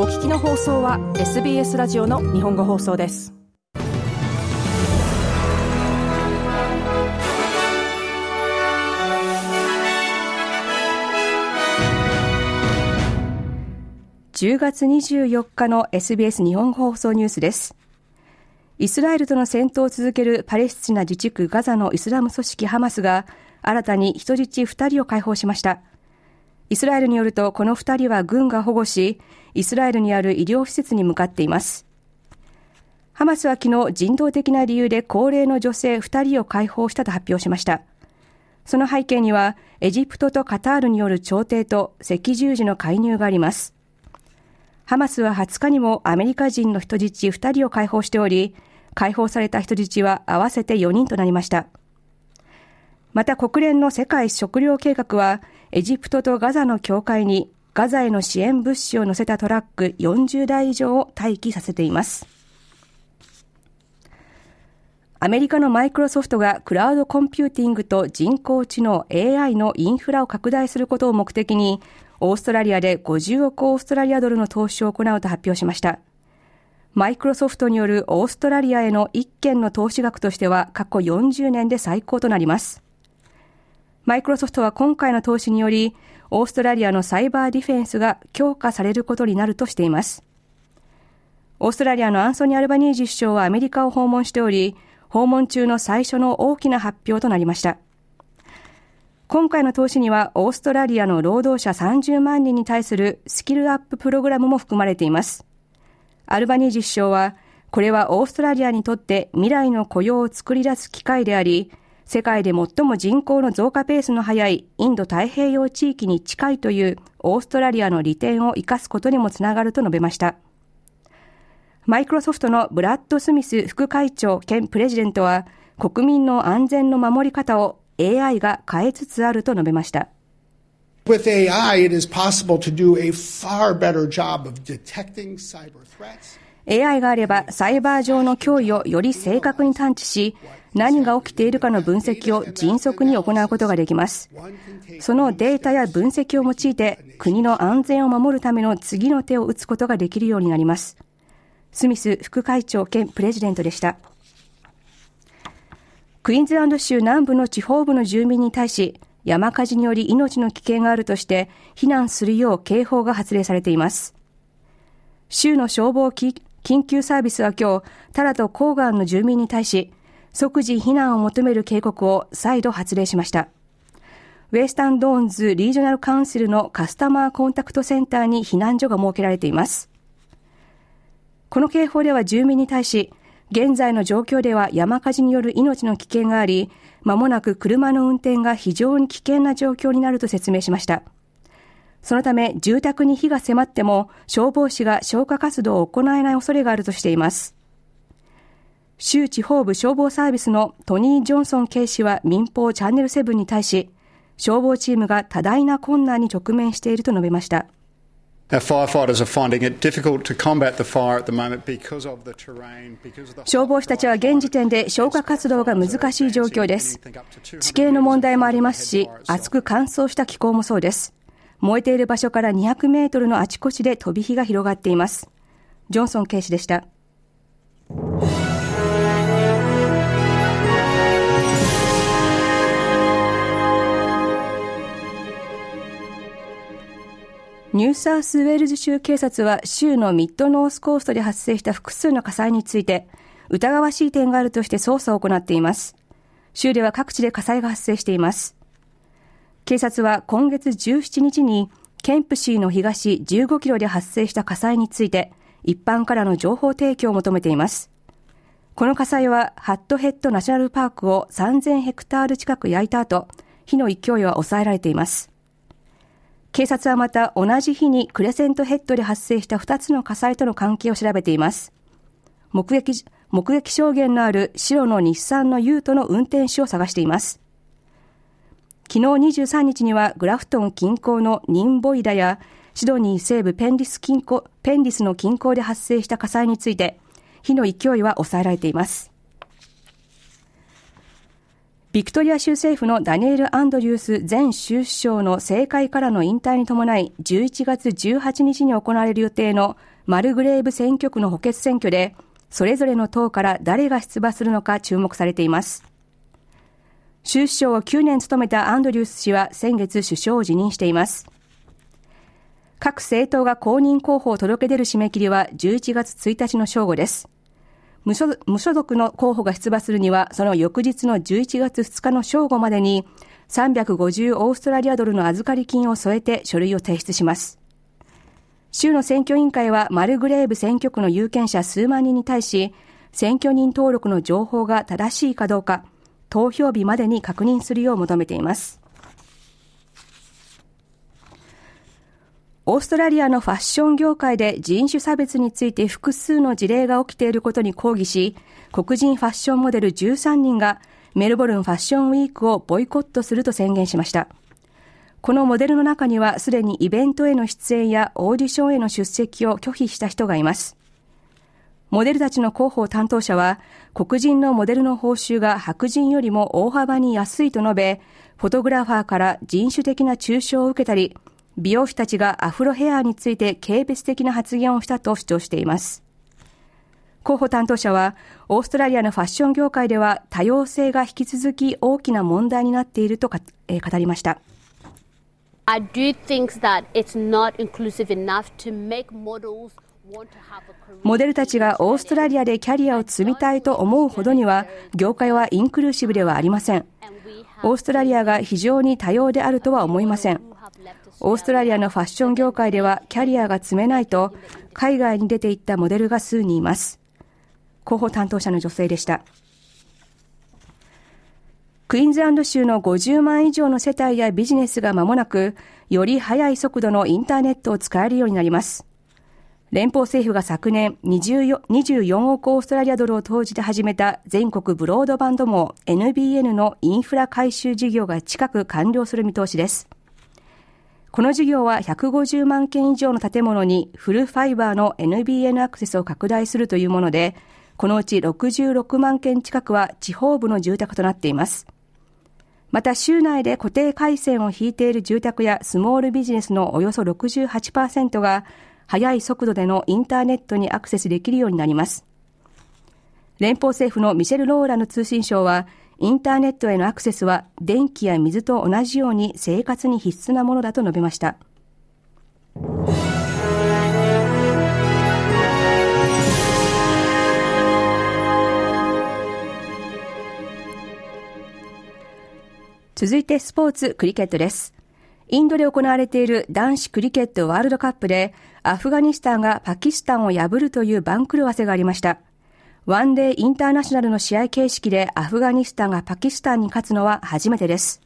お聞きの放送は SBS ラジオの日本語放送です。10月24日の SBS 日本語放送ニュースです。イスラエルとの戦闘を続けるパレスチナ自治区ガザのイスラム組織ハマスが新たに人質2人を解放しました。イスラエルによるとこの2人は軍が保護しイスラエルにある医療施設に向かっています。ハマスは昨日人道的な理由で高齢の女性2人を解放したと発表しました。その背景にはエジプトとカタールによる調停と赤十字の介入があります。ハマスは20日にもアメリカ人の人質2人を解放しており、解放された人質は合わせて4人となりました。また国連の世界食糧計画はエジプトとガザの境界にガザへの支援物資を乗せたトラック40台以上を待機させています。アメリカのマイクロソフトがクラウドコンピューティングと人工知能 AI のインフラを拡大することを目的に、オーストラリアで50億オーストラリアドルの投資を行うと発表しました。マイクロソフトによるオーストラリアへの1件の投資額としては過去40年で最高となります。マイクロソフトは今回の投資により、オーストラリアのサイバーディフェンスが強化されることになるとしています。オーストラリアのアンソニー・アルバニージ首相はアメリカを訪問しており、訪問中の最初の大きな発表となりました。今回の投資にはオーストラリアの労働者30万人に対するスキルアッププログラムも含まれています。アルバニージ首相は、これはオーストラリアにとって未来の雇用を作り出す機会であり、世界で最も人口の増加ペースの速いインド太平洋地域に近いというオーストラリアの利点を生かすことにもつながると述べました。マイクロソフトのブラッド・スミス副会長兼プレジデントは国民の安全の守り方を AI が変えつつあると述べました。With AI, it is possible to do a far better job of detecting cyber threats. AI があればサイバー上の脅威をより正確に探知し、何が起きているかの分析を迅速に行うことができます。そのデータや分析を用いて国の安全を守るための次の手を打つことができるようになります。スミス副会長兼プレジデントでした。クイーンズランド州南部の地方部の住民に対し、山火事により命の危険があるとして避難するよう警報が発令されています。州の消防緊急サービスは今日、タラとコーガンの住民に対し、即時避難を求める警告を再度発令しました。ウェスタンドーンズリージョナルカウンシルのカスタマーコンタクトセンターに避難所が設けられています。この警報では住民に対し、現在の状況では山火事による命の危険があり、まもなく車の運転が非常に危険な状況になると説明しました。そのため住宅に火が迫っても消防士が消火活動を行えない恐れがあるとしています。州地方部消防サービスのトニー・ジョンソン警視は民放チャンネル7に対し、消防チームが多大な困難に直面していると述べました。消防士たちは現時点で消火活動が難しい状況です。地形の問題もありますし、熱く乾燥した気候もそうです。燃えている場所から200メートルのあちこちで飛び火が広がっています。ジョンソン警視でした。ニューサウスウェールズ州警察は州のミッドノースコーストで発生した複数の火災について疑わしい点があるとして捜査を行っています。州では各地で火災が発生しています。警察は今月17日にケンプシーの東15キロで発生した火災について一般からの情報提供を求めています。この火災はハットヘッドナショナルパークを3000ヘクタール近く焼いた後、火の勢いは抑えられています。警察はまた同じ日にクレセントヘッドで発生した2つの火災との関係を調べています。目撃、目撃証言のある白の日産のユートの運転手を探しています。昨日23日にはグラフトン近郊のニンボイダやシドニー西部ペンディス近郊、ペンディスの近郊で発生した火災について火の勢いは抑えられています。ビクトリア州政府のダニエル・アンドリュース前州首相の政界からの引退に伴い、11月18日に行われる予定のマルグレーブ選挙区の補欠選挙で、それぞれの党から誰が出馬するのか注目されています。州首相を9年務めたアンドリュース氏は先月首相を辞任しています。各政党が公認候補を届け出る締め切りは11月1日の正午です。無所属の候補が出馬するには、その翌日の11月2日の正午までに、350オーストラリアドルの預かり金を添えて書類を提出します。州の選挙委員会はマルグレーブ選挙区の有権者数万人に対し、選挙人登録の情報が正しいかどうか、投票日までに確認するよう求めています。オーストラリアのファッション業界で人種差別について複数の事例が起きていることに抗議し、黒人ファッションモデル13人がメルボルンファッションウィークをボイコットすると宣言しました。このモデルの中にはすでにイベントへの出演やオーディションへの出席を拒否した人がいます。モデルたちの広報担当者は、黒人のモデルの報酬が白人よりも大幅に安いと述べ、フォトグラファーから人種的な抽象を受けたり、美容師たちがアフロヘアについて軽蔑的な発言をしたと主張しています。候補担当者は、オーストラリアのファッション業界では多様性が引き続き大きな問題になっているとか、え、語りました。I do think that it's not inclusive enough to make models モデルたちがオーストラリアでキャリアを積みたいと思うほどには、業界はインクルーシブではありません。オーストラリアが非常に多様であるとは思いません。オーストラリアのファッション業界ではキャリアが積めないと海外に出ていったモデルが数人います。候補担当者の女性でした。クイーンズランド州の50万以上の世帯やビジネスが間もなく、より速い速度のインターネットを使えるようになります。連邦政府が昨年24億オーストラリアドルを投じて始めた全国ブロードバンド網 NBN のインフラ改修事業が近く完了する見通しです。この事業は150万件以上の建物にフルファイバーの NBN アクセスを拡大するというもので、このうち66万件近くは地方部の住宅となっています。また州内で固定回線を引いている住宅やスモールビジネスのおよそ68%が速い速度でのインターネットにアクセスできるようになります。連邦政府のミシェル・ローラの通信省はインターネットへのアクセスは電気や水と同じように生活に必須なものだと述べました。続いてスポーツクリケットです。インドで行われている男子クリケットワールドカップでアフガニスタンがパキスタンを破るという番狂わせがありました。ワンデーインターナショナルの試合形式でアフガニスタンがパキスタンに勝つのは初めてです。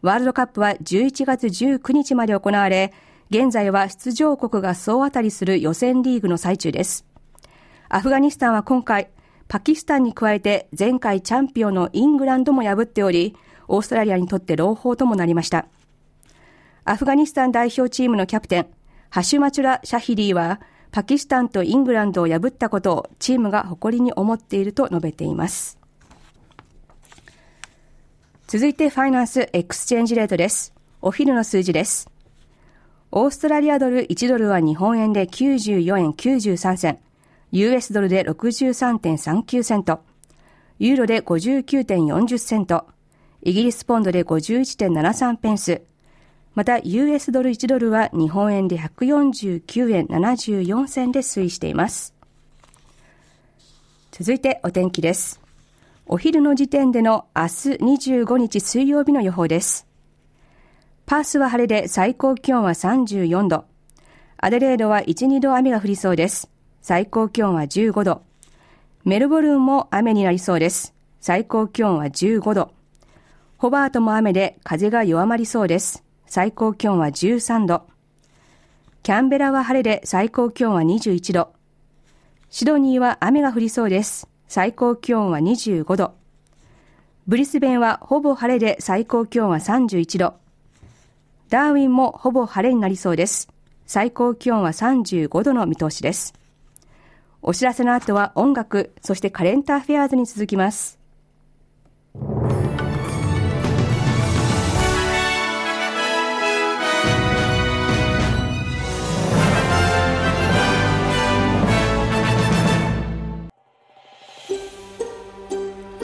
ワールドカップは11月19日まで行われ、現在は出場国が総当たりする予選リーグの最中です。アフガニスタンは今回、パキスタンに加えて前回チャンピオンのイングランドも破っており、オーストラリアにとって朗報ともなりました。アフガニスタン代表チームのキャプテン、ハシュマチュラ・シャヒリーは、パキスタンとイングランドを破ったことをチームが誇りに思っていると述べています。続いてファイナンスエクスチェンジレートです。お昼の数字です。オーストラリアドル1ドルは日本円で94円93銭、US ドルで63.39セント、ユーロで59.40セント、イギリスポンドで51.73ペンス、また US ドル1ドルは日本円で149円74銭で推移しています。続いてお天気です。お昼の時点での明日25日水曜日の予報です。パースは晴れで最高気温は34度。アデレードは1、2度雨が降りそうです。最高気温は15度。メルボルンも雨になりそうです。最高気温は15度。ホバートも雨で風が弱まりそうです。最高気温は13度。キャンベラは晴れで最高気温は21度。シドニーは雨が降りそうです。最高気温は25度。ブリスベンはほぼ晴れで最高気温は31度。ダーウィンもほぼ晴れになりそうです。最高気温は35度の見通しです。お知らせの後は音楽、そしてカレンターフェアーズに続きます。